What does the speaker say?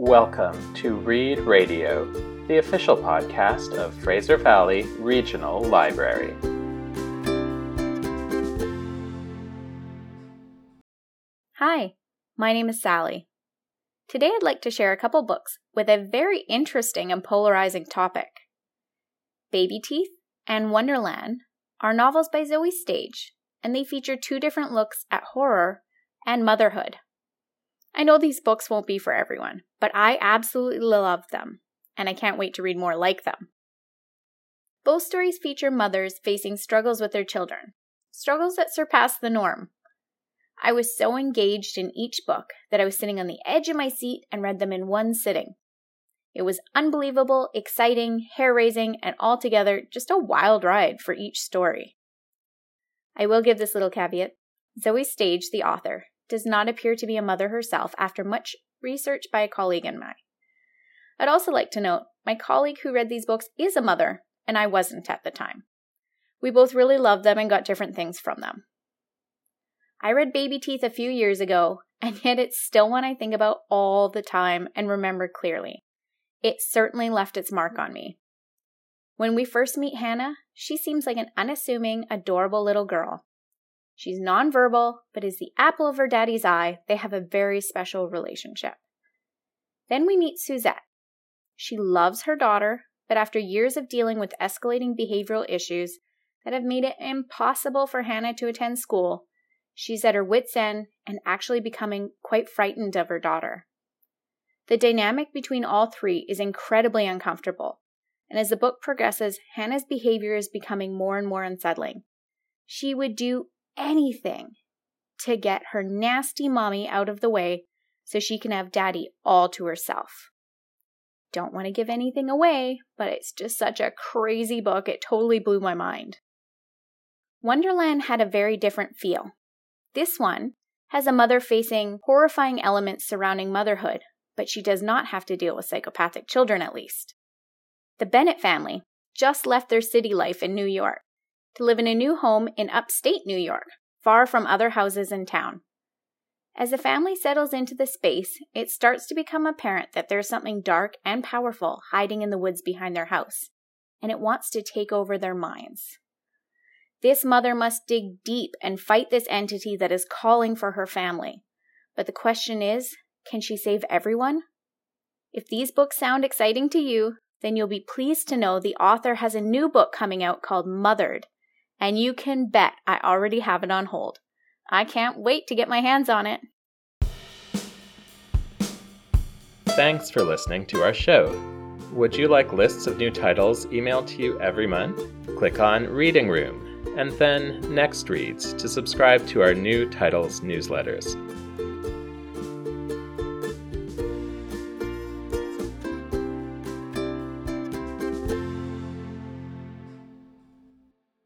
Welcome to Read Radio, the official podcast of Fraser Valley Regional Library. Hi, my name is Sally. Today I'd like to share a couple books with a very interesting and polarizing topic. Baby Teeth and Wonderland are novels by Zoje Stage, and they feature two different looks at horror and motherhood. I know these books won't be for everyone, but I absolutely love them, and I can't wait to read more like them. Both stories feature mothers facing struggles with their children, struggles that surpass the norm. I was so engaged in each book that I was sitting on the edge of my seat and read them in one sitting. It was unbelievable, exciting, hair raising, and altogether just a wild ride for each story. I will give this little caveat Zoje Stage, the author, does not appear to be a mother herself after much research by a colleague and I. I'd also like to note my colleague who read these books is a mother, and I wasn't at the time. We both really loved them and got different things from them. I read Baby Teeth a few years ago, and yet it's still one I think about all the time and remember clearly. It certainly left its mark on me. When we first meet Hannah, she seems like an unassuming, adorable little girl. She's nonverbal, but is the apple of her daddy's eye. They have a very special relationship. Then we meet Suzette. She loves her daughter, but after years of dealing with escalating behavioral issues that have made it impossible for Hannah to attend school, she's at her wits' end and actually becoming quite frightened of her daughter. The dynamic between all three is incredibly uncomfortable, and as the book progresses, Hannah's behavior is becoming more and more unsettling. She would do anything to get her nasty mommy out of the way so she can have daddy all to herself. Don't want to give anything away, but it's just such a crazy book. It totally blew my mind. Wonderland had a very different feel. This one has a mother facing horrifying elements surrounding motherhood, but she does not have to deal with psychopathic children at least. The Bennett family just left their city life in New York to live in a new home in upstate New York, far from other houses in town. As the family settles into the space, it starts to become apparent that there's something dark and powerful hiding in the woods behind their house, and it wants to take over their minds. This mother must dig deep and fight this entity that is calling for her family. But the question is can she save everyone? If these books sound exciting to you, then you'll be pleased to know the author has a new book coming out called Mothered and you can bet I already have it on hold. I can't wait to get my hands on it. Thanks for listening to our show. Would you like lists of new titles emailed to you every month? Click on Reading Room and then Next Reads to subscribe to our new titles newsletters.